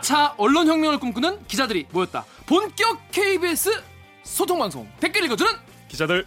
4차 언론혁명을 꿈꾸는 기자들이 모였다. 본격 KBS 소통방송 댓글 읽어주는 기자들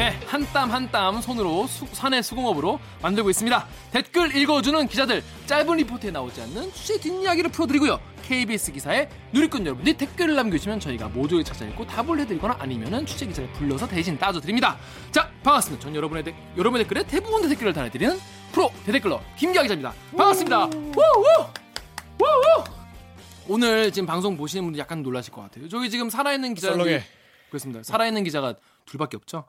네, 한 땀 한 땀 손으로 수, 산의 수공업으로 만들고 있습니다. 댓글 읽어주는 기자들 짧은 리포트에 나오지 않는 취재 뒷이야기를 풀어드리고요. KBS 기사에 누리꾼 여러분들이 댓글을 남겨주시면 저희가 모조리 찾아 읽고 답을 해드리거나 아니면은 취재 기자를 불러서 대신 따져드립니다. 자, 반갑습니다. 전 여러분의, 데, 여러분의 댓글에 대부분 댓글을 달아드리는 프로 대댓글러 김기아 기자입니다. 반갑습니다. 우우! 우우! 오늘 지금 방송 보시는 분들 약간 놀라실 것 같아요. 저기 지금 살아있는 기자들 썰렁해. 그렇습니다. 살아있는 기자가 둘밖에 없죠.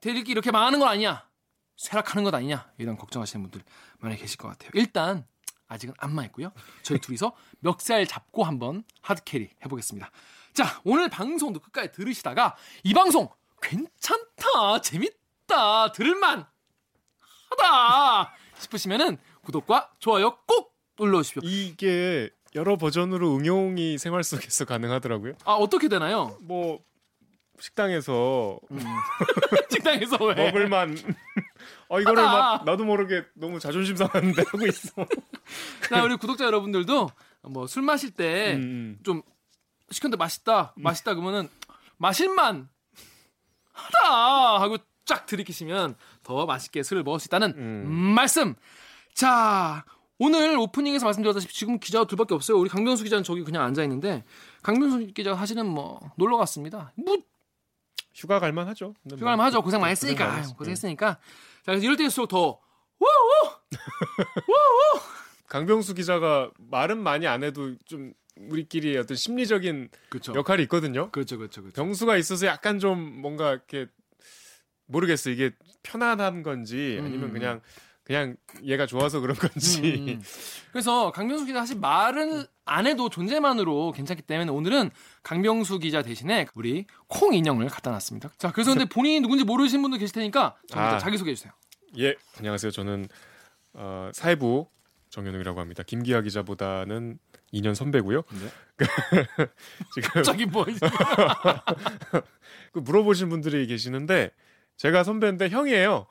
대리기 이렇게 망하는 건 아니냐? 쇠락하는 것 아니냐? 이런 걱정하시는 분들 많이 계실 것 같아요. 일단 아직은 안 망했고요. 저희 둘이서 멱살 잡고 한번 하드캐리 해보겠습니다. 자, 오늘 방송도 끝까지 들으시다가 이 방송 괜찮다, 재밌다, 들을만 하다 싶으시면은 구독과 좋아요 꼭 눌러주십시오. 이게 여러 버전으로 응용이 생활 속에서 가능하더라고요. 아 어떻게 되나요? 뭐 식당에서 식당에서 왜? 먹을만 어 이거를 하다. 막 나도 모르게 너무 자존심 상하는데 하고 있어. 자, 우리 구독자 여러분들도 뭐 술 마실 때 음, 좀 시켰는데 맛있다, 맛있다 그러면은 마실만 하다 하고 쫙 들이키시면 더 맛있게 술을 먹을 수 있다는 음. 말씀. 자, 오늘 오프닝에서 말씀드렸다시피 지금 기자가 둘밖에 없어요. 우리 강병수 기자는 저기 그냥 앉아 있는데 강병수 기자가 사실은 뭐 놀러 갔습니다. 뭐 휴가 갈만 하죠. 뭐 휴가를 하죠. 고생 많이 했으니까. 고생 많이 아유. 고생했으니까. 자, 그래서 이럴 때일수록 더 우우 우우 강병수 기자가 말은 많이 안 해도 좀 우리끼리 어떤 심리적인 그렇죠. 역할이 있거든요. 그렇죠, 그렇죠, 그렇죠. 병수가 있어서 약간 좀 뭔가 이렇게 모르겠어 이게 편안한 건지 아니면 음. 그냥 그냥 얘가 좋아서 그런 건지 음. 그래서 강병수 기자 사실 말은 안 해도 존재만으로 괜찮기 때문에 오늘은 강병수 기자 대신에 우리 콩 인형을 갖다 놨습니다. 자, 그래서 근데 본인이 누군지 모르시는 분도 계실 테니까 아. 자기 소개해 주세요. 예 안녕하세요 저는 어, 사회부 정현웅이라고 합니다 김기아 기자보다는 2년 선배고요 네. 지금 갑자기 뭐 그 물어보신 분들이 계시는데 제가 선배인데 형이에요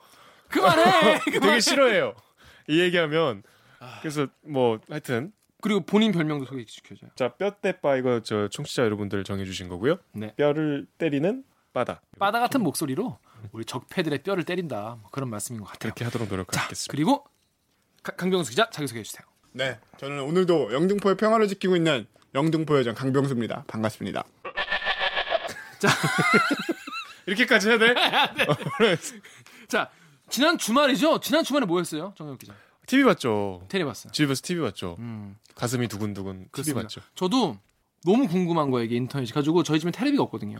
그만해. 되게 그만해. 싫어해요 이 얘기하면 아. 그래서 뭐 하여튼 그리고 본인 별명도 소개 시켜줘요. 자 뼈대빠 이거 저 청취자 여러분들 정해주신 거고요 네. 뼈를 때리는 바다 바다 같은 목소리로 우리 적패들의 뼈를 때린다. 뭐 그런 말씀인 것 같아요. 그렇게 하도록 자, 노력하겠습니다 그리고 가- 강병수 기자 자기 소개해 주세요. 네, 저는 오늘도 영등포의 평화를 지키고 있는 영등포 여장 강병수입니다. 반갑습니다. 이렇게까지 해야 돼? 자, 지난 주말이죠? 지난 주말에 뭐였어요? 정혁 기자. TV 봤죠. 테레 봤어요. 집에서 TV 봤죠. 음. 가슴이 두근두근 TV 그렇습니다. 봤죠. 저도 너무 궁금한 거예요, 이게 인터넷이 가지고 저희 집에 테레비가 없거든요.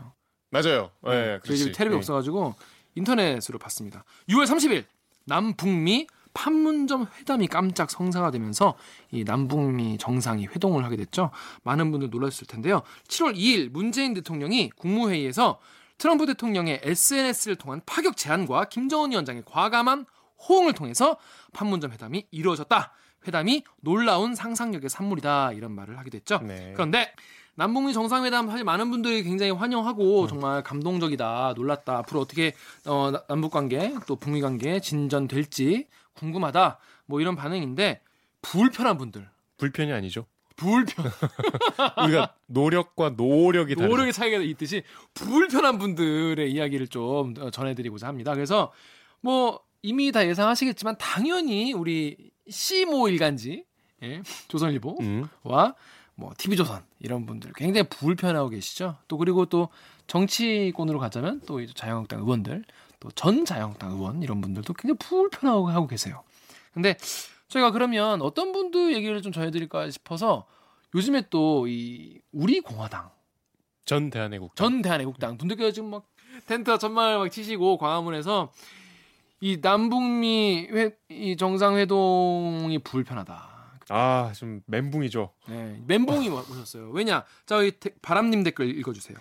맞아요. 예, 네, 저희 집에 테레비 없어 가지고 인터넷으로 봤습니다. 6월 30일 남북미 판문점 회담이 깜짝 성사가 되면서 이 남북미 정상이 회동을 하게 됐죠. 많은 분들 놀라셨을 텐데요. 7월 2일 문재인 대통령이 국무회의에서 트럼프 대통령의 SNS를 통한 파격 제안과 김정은 위원장의 과감한 호응을 통해서 판문점 회담이 이루어졌다. 회담이 놀라운 상상력의 산물이다. 이런 말을 하게 됐죠. 네. 그런데 남북미 정상회담 사실 많은 분들이 굉장히 환영하고 정말 감동적이다, 놀랐다. 앞으로 어떻게 어, 나- 남북 관계 또 북미 관계 진전될지 궁금하다. 뭐 이런 반응인데 불편한 분들, 불편이 아니죠. 불편 우리가 노력과 노력이 다르죠. 노력의 차이가 있듯이 불편한 분들의 이야기를 좀 어, 전해드리고자 합니다. 그래서 뭐 이미 다 예상하시겠지만 당연히 우리 시모 일간지 예, 조선일보 음. 와뭐 TV조선 이런 분들 굉장히 불편하고 계시죠. 또 그리고 또 정치권으로 가자면 또 자유한국당 의원들 또 전 자유한국당 의원 이런 분들도 굉장히 불편하고 하고 계세요. 근데 저희가 그러면 어떤 분들 얘기를 좀 전해드릴까 싶어서 요즘에 또 이 우리 공화당 전 대한애국 전 대한애국당 분들께서 지금 막 텐트 전말 막 치시고 광화문에서 이 남북미 회, 이 정상회동이 불편하다. 아, 좀 멘붕이죠. 네, 멘붕이 오셨어요. 왜냐? 자, 이 데- 바람님 댓글 읽어주세요.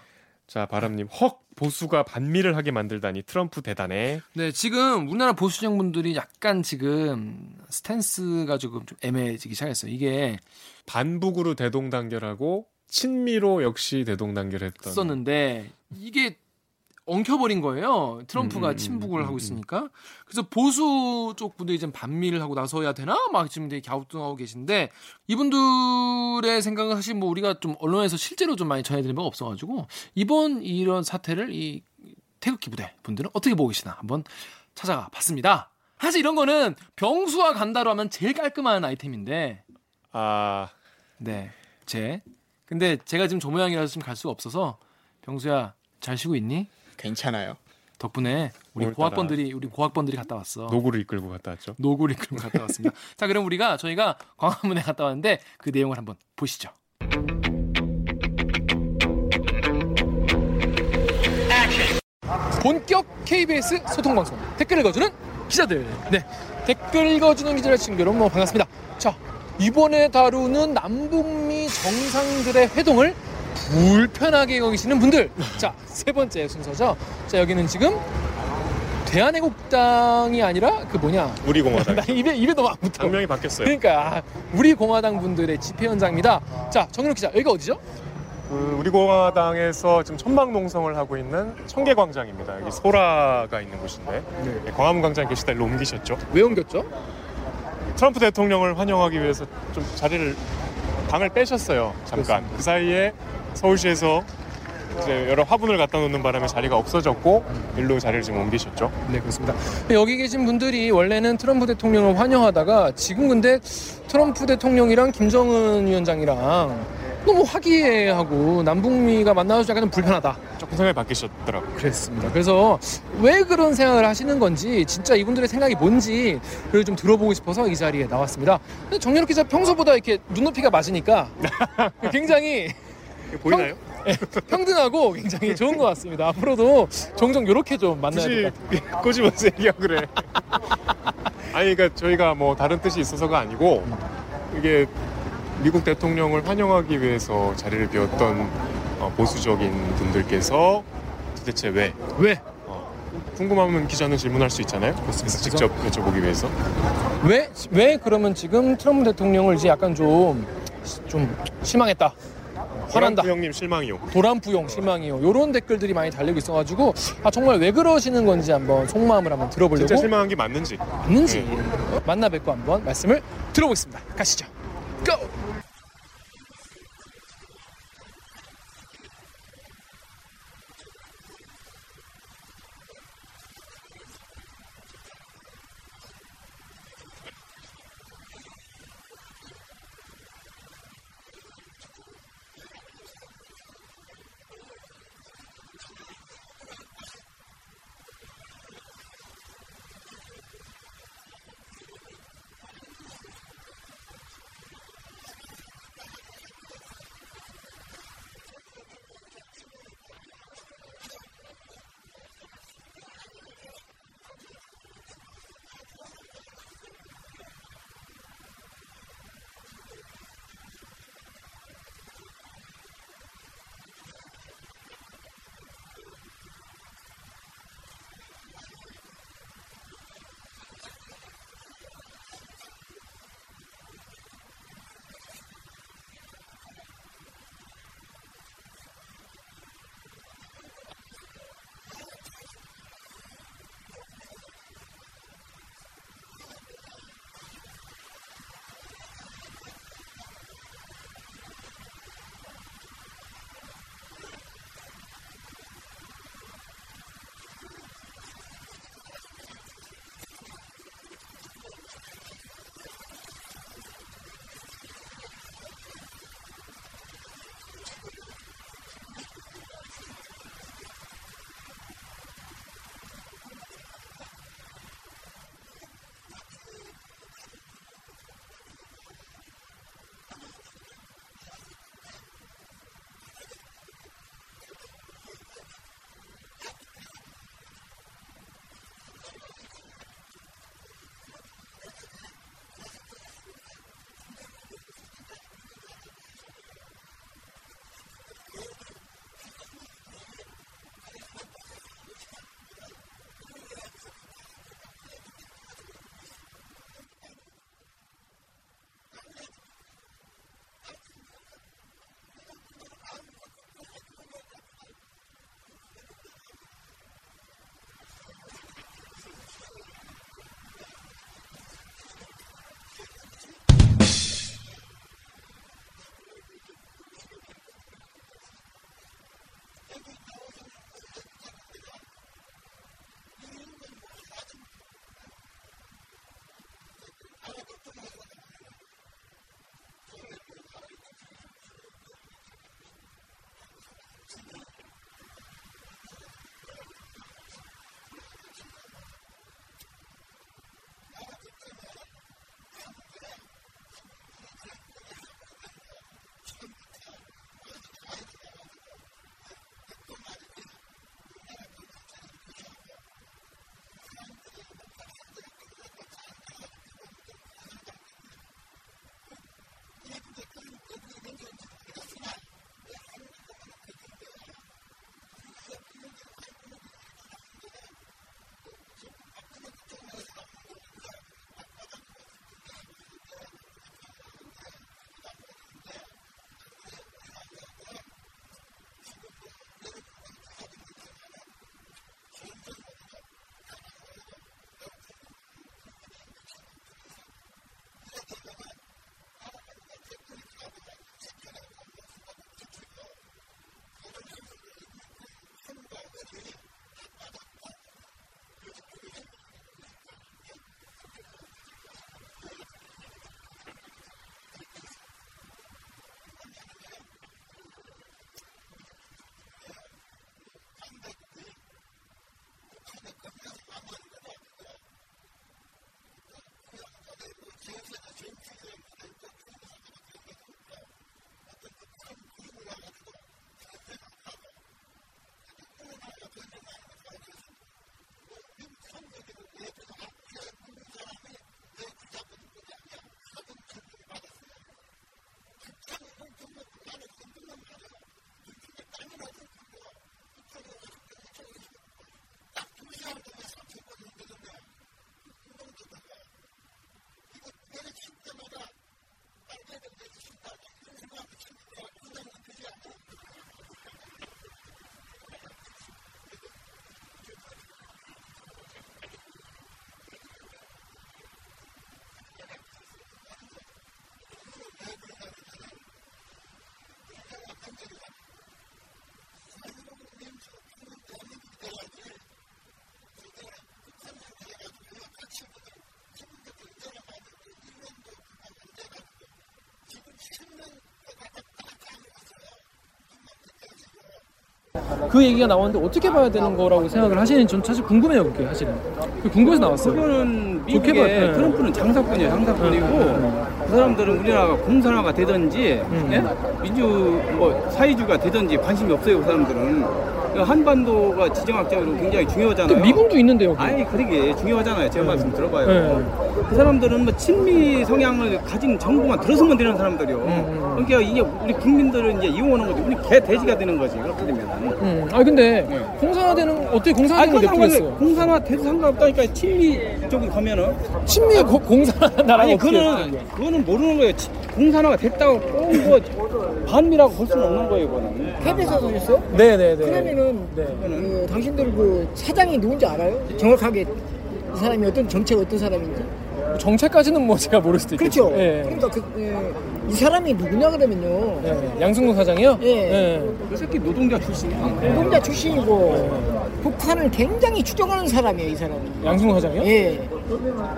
자, 바람님. 헉 보수가 반미를 하게 만들다니 트럼프 대단해. 네, 지금 우리나라 보수 정 분들이 약간 지금 스탠스가 조금 좀 애매해지기 시작했어요. 이게 반북으로 대동단결하고 친미로 역시 대동단결했던. 썼는데 이게 엉켜버린 거예요. 트럼프가 음, 음, 침묵을 음, 하고 음. 있으니까. 그래서 보수 쪽 분들이 좀 반미를 하고 나서야 되나? 막 지금 되게 갸우뚱하고 계신데 이분들의 생각은 사실 뭐 우리가 좀 언론에서 실제로 좀 많이 전해드린 바가 없어가지고 이번 이런 사태를 이 태극기 부대 분들은 어떻게 보고 계시나 한번 찾아가 봤습니다. 사실 이런 거는 병수와 간다로 하면 제일 깔끔한 아이템인데 아 네, 제. 근데 제가 지금 저 모양이라서 지금 갈 수가 없어서 병수야 잘 쉬고 있니? 괜찮아요. 덕분에 우리 고학번들이 우리 고학번들이 갔다 왔어. 노구를 이끌고 갔다 왔죠. 노구리 그럼 갔다 왔습니다. 자, 그럼 우리가 저희가 광화문에 갔다 왔는데 그 내용을 한번 보시죠. 본격 KBS 소통 방송 댓글 읽어주는 기자들. 네, 댓글 읽어주는 기자들 친구 여러분 반갑습니다. 자, 이번에 다루는 남북미 정상들의 회동을 불편하게 여기시는 분들. 자, 세 번째 순서죠. 자, 여기는 지금 대한애국당이 아니라 그 뭐냐 우리 공화당. 나 입에 입에 너무 안 붙어. 당명이 바뀌었어요. 그러니까 아, 우리 공화당 분들의 집회 현장입니다. 자 정윤욱 기자 여기가 어디죠? 그 우리 공화당에서 지금 천막 농성을 하고 있는 청계 광장입니다. 여기 소라가 있는 곳인데 네, 광화문 광장 계시다 일로 옮기셨죠. 왜 옮겼죠? 트럼프 대통령을 환영하기 위해서 좀 자리를 방을 빼셨어요. 잠깐. 그 사이에 서울시에서 이제 여러 화분을 갖다 놓는 바람에 자리가 없어졌고 일로 자리를 지금 옮기셨죠. 네 그렇습니다. 여기 계신 분들이 원래는 트럼프 대통령을 환영하다가 지금 근데 트럼프 대통령이랑 김정은 위원장이랑 너무 화기애애하고 남북미가 만나서 약간 좀 불편하다. 조금 생각이 바뀌셨더라고요. 그랬습니다. 그래서 왜 그런 생각을 하시는 건지 진짜 이분들의 생각이 뭔지 그걸 좀 들어보고 싶어서 이 자리에 나왔습니다. 정연욱 기자 평소보다 이렇게 눈높이가 맞으니까 굉장히 보이나요? 평등하고 굉장히 좋은 것 같습니다. 앞으로도 종종 이렇게 좀 만나야 될 굳이 것 같아요. 꼬집어서 얘기하고 그래. 아니 그러니까 저희가 뭐 다른 뜻이 있어서가 아니고 이게 미국 대통령을 환영하기 위해서 자리를 비웠던 어, 보수적인 분들께서 도대체 왜 왜? 어, 궁금하면 기자는 질문할 수 있잖아요. 그래서 직접 여쭤보기 위해서. 왜? 왜 그러면 지금 트럼프 대통령을 이제 약간 좀, 좀 실망했다. 화난다. 형님 실망이요. 도란부용 실망이요. 이런 댓글들이 많이 달리고 있어가지고 아 정말 왜 그러시는 건지 한번 속마음을 한번 들어보려고 진짜 실망한 게 맞는지. 맞는지 만나 뵙고 한번 말씀을 들어보겠습니다. 가시죠. 고! the kind of Jim 그 얘기가 나왔는데 어떻게 봐야 되는 거라고 생각을 하시는지 전 사실 궁금해요 그게 사실은 그게 궁금해서 나왔어요 그거는 좋게 미국의. 네. 트럼프는 장사꾼이에요, 장사꾼이고 그 사람들은 우리나라가 공산화가 되든지 음. 예? 민주 뭐 사회주의가 되든지 관심이 없어요, 그 사람들은. 한반도가 지정학적으로 굉장히 중요하잖아요. 또 미군도 있는데 여기 아니 그러게 중요하잖아요. 제 말씀 들어봐요. 네. 그 사람들은 뭐 친미 성향을 가진 정부만 들어서면 되는 사람들이요. 음. 그러니까 이게 우리 국민들은 이제 이용하는 거지. 우리 개 돼지가 되는 거지. 그렇게 되면. 음. 아 근데 네. 공산화되는 어떻게 아, 공산화되는 걸 그건. 냅두겠어요 공산화 돼도 상관없다니까 친미 쪽에 가면은 친미 고- 공산화 나라가 아니 그거는? 그거는 모르는 거예요. 치- 공산화가 됐다고 꼭뭐 반미라고 볼 수는 없는 거예요, 그거는. KBS에서 오셨어요? 네네네 그러면은 네. 그, 당신들 그 사장이 누군지 알아요? 정확하게 이 사람이 어떤 정책 어떤 사람인지? 정체까지는 뭐 제가 모를 수도 있겠죠 그렇죠. 예. 그러니까 그, 예, 이 사람이 누구냐 그러면요. 예. 양승동 사장이요? 예. 그 새끼 노동자 출신이야. 노동자 출신이고 북한을 굉장히 추종하는 사람이에요, 이 사람이. 양승동 사장이요? 예.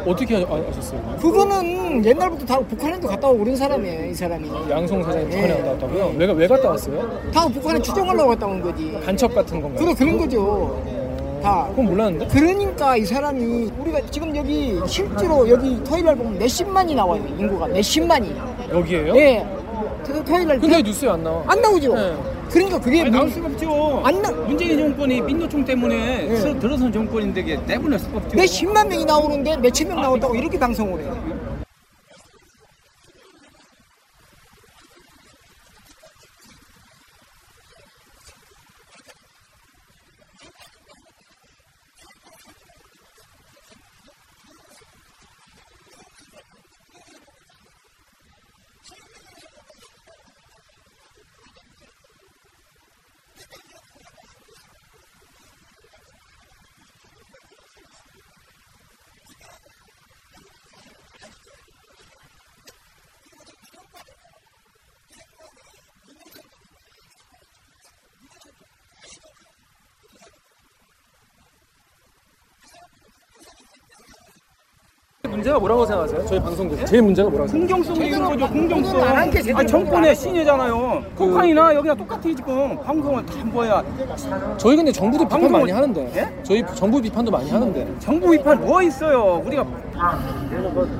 어떻게 아, 아셨어요? 그거는 옛날부터 다 북한에도 갔다 오고 그런 사람이에요, 이 사람이. 양승동 사장이 북한에 예. 갔다 왔다고요? 왜, 왜 갔다 왔어요? 다 북한에 추종하려고 갔다 온 거지. 간첩 같은 건가요? 그래, 그런 거죠. 다. 그건 몰랐는데? 그러니까 이 사람이 우리가 지금 여기 실제로 여기 토요일 날 보면 몇십만이 나와요 인구가 몇십만이 여기에요? 예그 토요일 날 근데 왜 뉴스에 안 나와? 안 나오죠 네. 그러니까 그게 아니, 나올 문- 수가 없죠. 안 나- 문재인 정권이 민노총 때문에 예. 들- 들어선 정권인데 이게 내보낼 수가 없죠. 몇십만 명이 나오는데 몇천 명 나왔다고 이렇게 방송을 해요 문제가 뭐라고 생각하세요? 저희 방송국 제일 문제가 뭐라고 생각하세요? 공정성 있는 거죠, 공정성. 공정을 안한게 제대로 아, 정권의 안 신이잖아요. 북한이나 여기나 똑같아, 지금. 방송은 다 뭐야. 저희 근데 정부도 비판 방송을- 많이 하는데 예? 저희 정부 비판도 많이 하는데 정부 비판 뭐 있어요? 우리가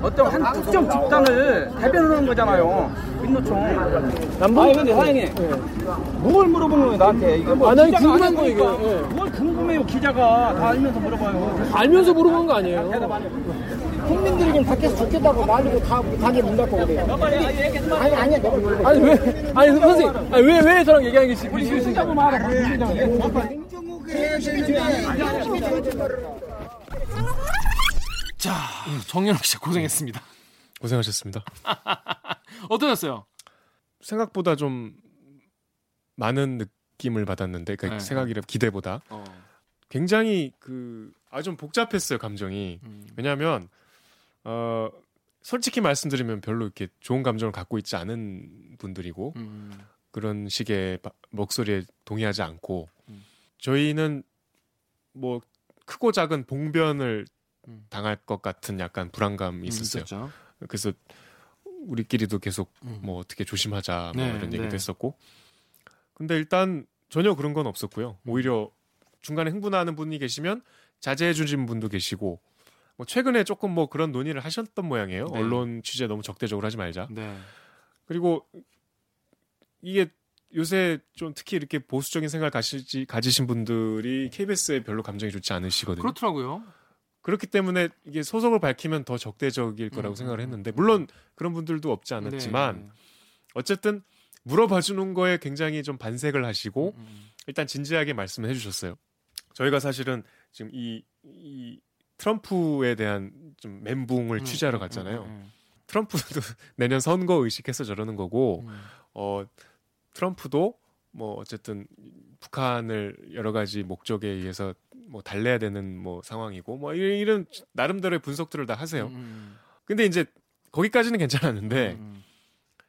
어떤 한 특정 집단을 대변하는 거잖아요. 민노총. 남북 아니, 근데 사장님. 뭘 물어보는 거예요, 나한테? 이거 뭐 아, 난 기자가 궁금한 안 거, 해보니까. 이게, 예. 뭘 궁금해요, 기자가. 다 알면서 물어봐요. 알면서 물어보는 거 아니에요? 국민들이 좀 밖에서 좋겠다고 말리고 다 가게 문 닫고 그래요 아니 아니야 내가 물어봐 아니 왜 아니 선생님 아니 왜왜 저랑 얘기하는 게 싫- 싫으신가요? 자 정연욱 씨 고생했습니다. 고생하셨습니다. 어떠셨어요? 생각보다 좀 많은 느낌을 받았는데 그 네. 생각이 기대보다 어. 굉장히 그 아 좀 복잡했어요 감정이 음. 왜냐하면 어 솔직히 말씀드리면 별로 이렇게 좋은 감정을 갖고 있지 않은 분들이고 음. 그런 식의 바- 목소리에 동의하지 않고 음. 저희는 뭐 크고 작은 봉변을 음. 당할 것 같은 약간 불안감이 있었어요. 있었죠. 그래서 우리끼리도 계속 음. 뭐 어떻게 조심하자 뭐 네, 이런 얘기도 네. 했었고 근데 일단 전혀 그런 건 없었고요. 음. 오히려 중간에 흥분하는 분이 계시면 자제해 주신 분도 계시고 뭐 최근에 조금 뭐 그런 논의를 하셨던 모양이에요. 네. 언론 취재 너무 적대적으로 하지 말자. 네. 그리고 이게 요새 좀 특히 이렇게 보수적인 생각을 가시지, 가지신 분들이 KBS에 별로 감정이 좋지 않으시거든요. 그렇더라고요. 그렇기 때문에 이게 소속을 밝히면 더 적대적일 거라고 음, 생각을 음, 했는데 음. 물론 그런 분들도 없지 않았지만 네, 네. 어쨌든 물어봐 주는 거에 굉장히 좀 반색을 하시고 음, 일단 진지하게 말씀을 해주셨어요. 저희가 사실은 지금 이, 이 트럼프에 대한 좀 멘붕을 음, 취재하러 음, 갔잖아요. 음, 트럼프도 내년 선거 의식해서 저러는 거고 음, 어 트럼프도 뭐 어쨌든 북한을 여러 가지 목적에 의해서 뭐 달래야 되는 뭐 상황이고 뭐 이런, 이런 나름대로의 분석들을 다 하세요. 음, 근데 이제 거기까지는 괜찮았는데 음,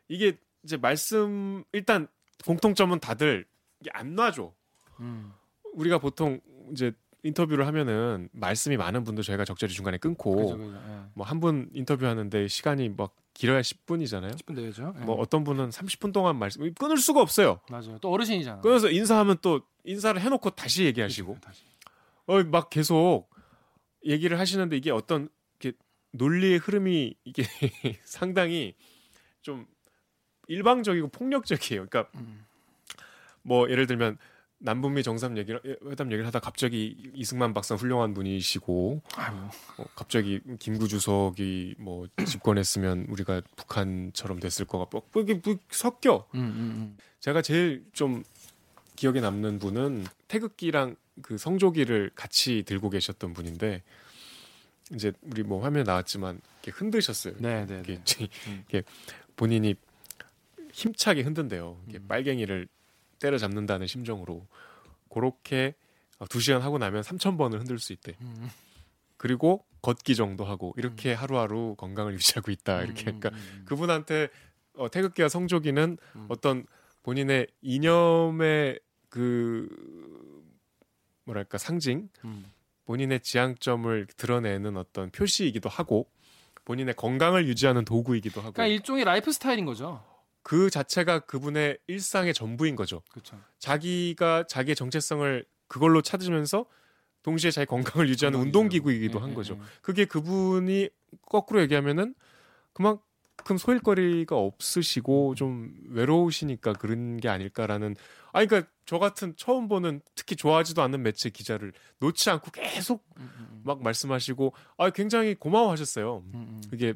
이게 이제 말씀 일단 공통점은 다들 이게 안 놔줘. 음. 우리가 보통 이제 인터뷰를 하면은 말씀이 많은 분도 저희가 적절히 중간에 끊고. 예. 뭐한 분 인터뷰하는데 시간이 막 길어야 10분이잖아요. 10분 되죠. 예. 뭐 어떤 분은 30분 동안 말씀 끊을 수가 없어요. 맞아요. 또 어르신이잖아. 끊어서 인사하면 또 인사를 해놓고 다시 얘기하시고 어, 막 계속 얘기를 하시는데 이게 어떤 이렇게 논리의 흐름이 이게 상당히 좀 일방적이고 폭력적이에요. 그러니까 뭐 예를 들면 남북미 정상 얘기를 회담 얘기를 하다 갑자기 이승만 박사 훌륭한 분이시고 어, 갑자기 김구 주석이 뭐 집권했으면 우리가 북한처럼 됐을 거가 뭐 이게 뭐 섞여. 음, 음, 제가 제일 좀 기억에 남는 분은 태극기랑 그 성조기를 같이 들고 계셨던 분인데 이제 우리 뭐 화면에 나왔지만 이렇게 흔드셨어요. 음. 네, 네, 이렇게, 네. 이렇게 본인이 힘차게 흔든대요. 이렇게 음. 빨갱이를 때려잡는다는 심정으로 그렇게 두 시간 하고 나면 3천 번을 흔들 수 있대. 음. 그리고 걷기 정도 하고 이렇게 하루하루 건강을 유지하고 있다. 이렇게 음, 그러니까 음, 음. 그분한테 어, 태극기와 성조기는 음. 어떤 본인의 이념의 그 뭐랄까 상징, 음. 본인의 지향점을 드러내는 어떤 표시이기도 하고 본인의 건강을 유지하는 도구이기도 하고 그러니까 일종의 라이프 스타일인 거죠. 그 자체가 그분의 일상의 전부인 거죠. 그렇죠. 자기가 자기의 정체성을 그걸로 찾으면서 동시에 자기 건강을 유지하는 운동기구이기도. 한 예, 거죠. 예, 예. 그게 그분이 거꾸로 얘기하면은 그만큼 소일거리가 없으시고 좀 외로우시니까 그런 게 아닐까라는 아니 그러니까 저 같은 처음 보는 특히 좋아하지도 않는 매체 기자를 놓지 않고 계속 음, 음, 음. 막 말씀하시고 아 굉장히 고마워하셨어요. 음, 음. 그게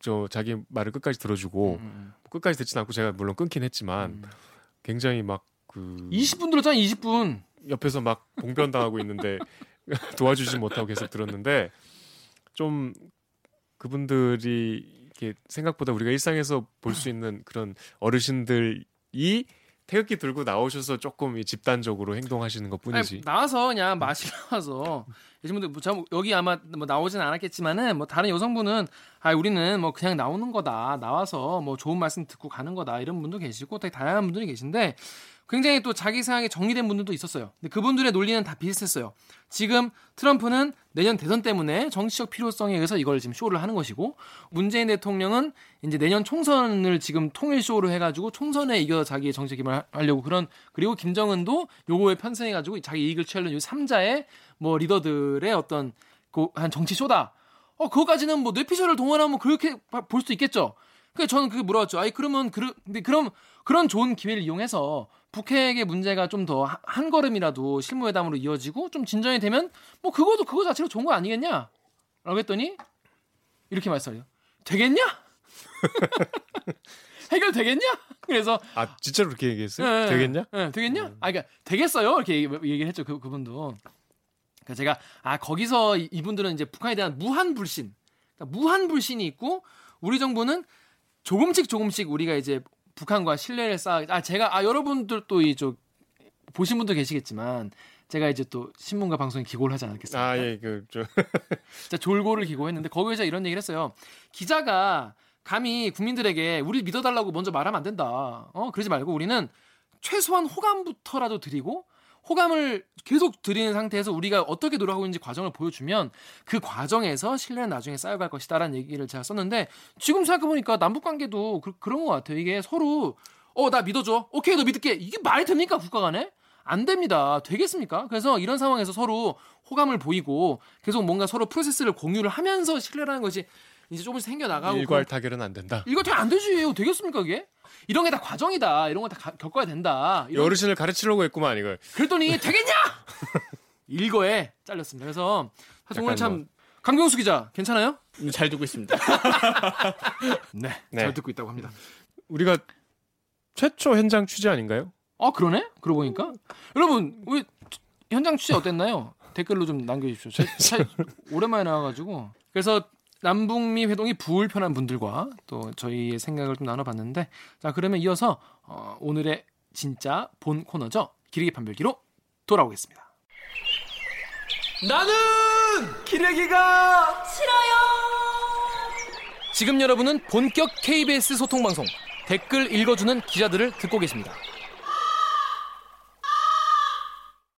저 자기 말을 끝까지 들어주고 음, 음, 끝까지 듣진 않고 제가 물론 끊긴 했지만 음. 굉장히 막 그 20분 들었잖아, 20분. 옆에서 막 봉변 당하고 있는데 도와주지 못하고 계속 들었는데 좀 그분들이 이렇게 생각보다 우리가 일상에서 볼 수 있는 그런 어르신들이 태극기 들고 나오셔서 조금 이 집단적으로 행동하시는 것 뿐이지. 아니, 나와서 그냥 마시러 와서 여자분들 뭐 저- 여기 아마 뭐 나오진 않았겠지만은 뭐 다른 여성분은 아 우리는 뭐 그냥 나오는 거다 나와서 뭐 좋은 말씀 듣고 가는 거다 이런 분도 계시고 되게 다양한 분들이 계신데 굉장히 또 자기 생각이 정리된 분들도 있었어요. 근데 그분들의 논리는 다 비슷했어요. 지금 트럼프는 내년 대선 때문에 정치적 필요성에 의해서 이걸 지금 쇼를 하는 것이고 문재인 대통령은 이제 내년 총선을 지금 통일 쇼로 해가지고 총선에 이겨 자기의 정책 하- 하려고 그런 그리고 김정은도 요거에 편승해가지고 자기 이익을 취하려는 요 3자의 뭐 리더들의 어떤 그한 정치 쇼다. 어 그거까지는 뭐 뇌피셜을 동원하면 그렇게 봐- 볼수 있겠죠. 그래서 저는 그게 물어봤죠. 아니 그러면 그 근데 그럼 그런 좋은 기회를 이용해서 북핵의 문제가 좀 더 한 걸음이라도 실무회담으로 이어지고 좀 진전이 되면 뭐 그거도 그거 자체로 좋은 거 아니겠냐? 라고 했더니 이렇게 말씀해요. 되겠냐? 해결되겠냐? 그래서 아 진짜로 그렇게 얘기했어요? 예, 예. 되겠냐? 예, 되겠냐? 아, 그러니까 되겠어요. 이렇게 얘기, 얘기를 했죠. 그 그분도. 그러니까 제가 아 거기서 이- 이분들은 이제 북한에 대한 무한 불신, 그러니까 무한 불신이 있고 우리 정부는 조금씩 조금씩 우리가 이제 북한과 신뢰를 쌓아. 아 제가 아 여러분들 또 이 저 보신 분도 계시겠지만 제가 이제 또 신문과 방송에 기고를 하지 않았겠습니까? 아 예 그저 진짜 졸고를 기고했는데 거기에서 이런 얘기를 했어요. 기자가 감히 국민들에게 우리 믿어달라고 먼저 말하면 안 된다. 어 그러지 말고 우리는 최소한 호감부터라도 드리고 호감을 계속 드리는 상태에서 우리가 어떻게 노력하고 있는지 과정을 보여주면 그 과정에서 신뢰는 나중에 쌓여갈 것이다라는 얘기를 제가 썼는데 지금 생각해보니까 남북 관계도 그, 그런 것 같아요. 이게 서로 어 나 믿어줘. 오케이 너 믿을게. 이게 말이 됩니까 국가 간에? 안 됩니다. 되겠습니까? 그래서 이런 상황에서 서로 호감을 보이고 계속 뭔가 서로 프로세스를 공유를 하면서 신뢰라는 것이 이제 조금씩 생겨나가고 일괄 타결은 안 된다. 이거 되게 안 되지. 되겠습니까, 그게? 이런 게 다 과정이다. 이런 거 다 겪어야 된다. 이 이런- 어르신을 가르치려고 했구만 이걸. 그랬더니 되겠냐? 일거에 잘렸습니다. 그래서 사실 오늘 참 강병수 기자 괜찮아요? 잘 듣고 있습니다. 네, 네. 잘 듣고 있다고 합니다. 우리가 최초 현장 취재 아닌가요? 아 그러네? 그러고 보니까 여러분 우리 현장 취재 어땠나요? 댓글로 좀 남겨주십시오. 제, 차- 오랜만에 나와가지고 그래서 남북미 회동이 불편한 분들과 또 저희의 생각을 좀 나눠봤는데 자 그러면 이어서 어, 오늘의 진짜 본 코너죠 기르기 판별기로 돌아오겠습니다. 나는 기레기가 싫어요. 지금 여러분은 본격 KBS 소통 방송 댓글 읽어주는 기자들을 듣고 계십니다.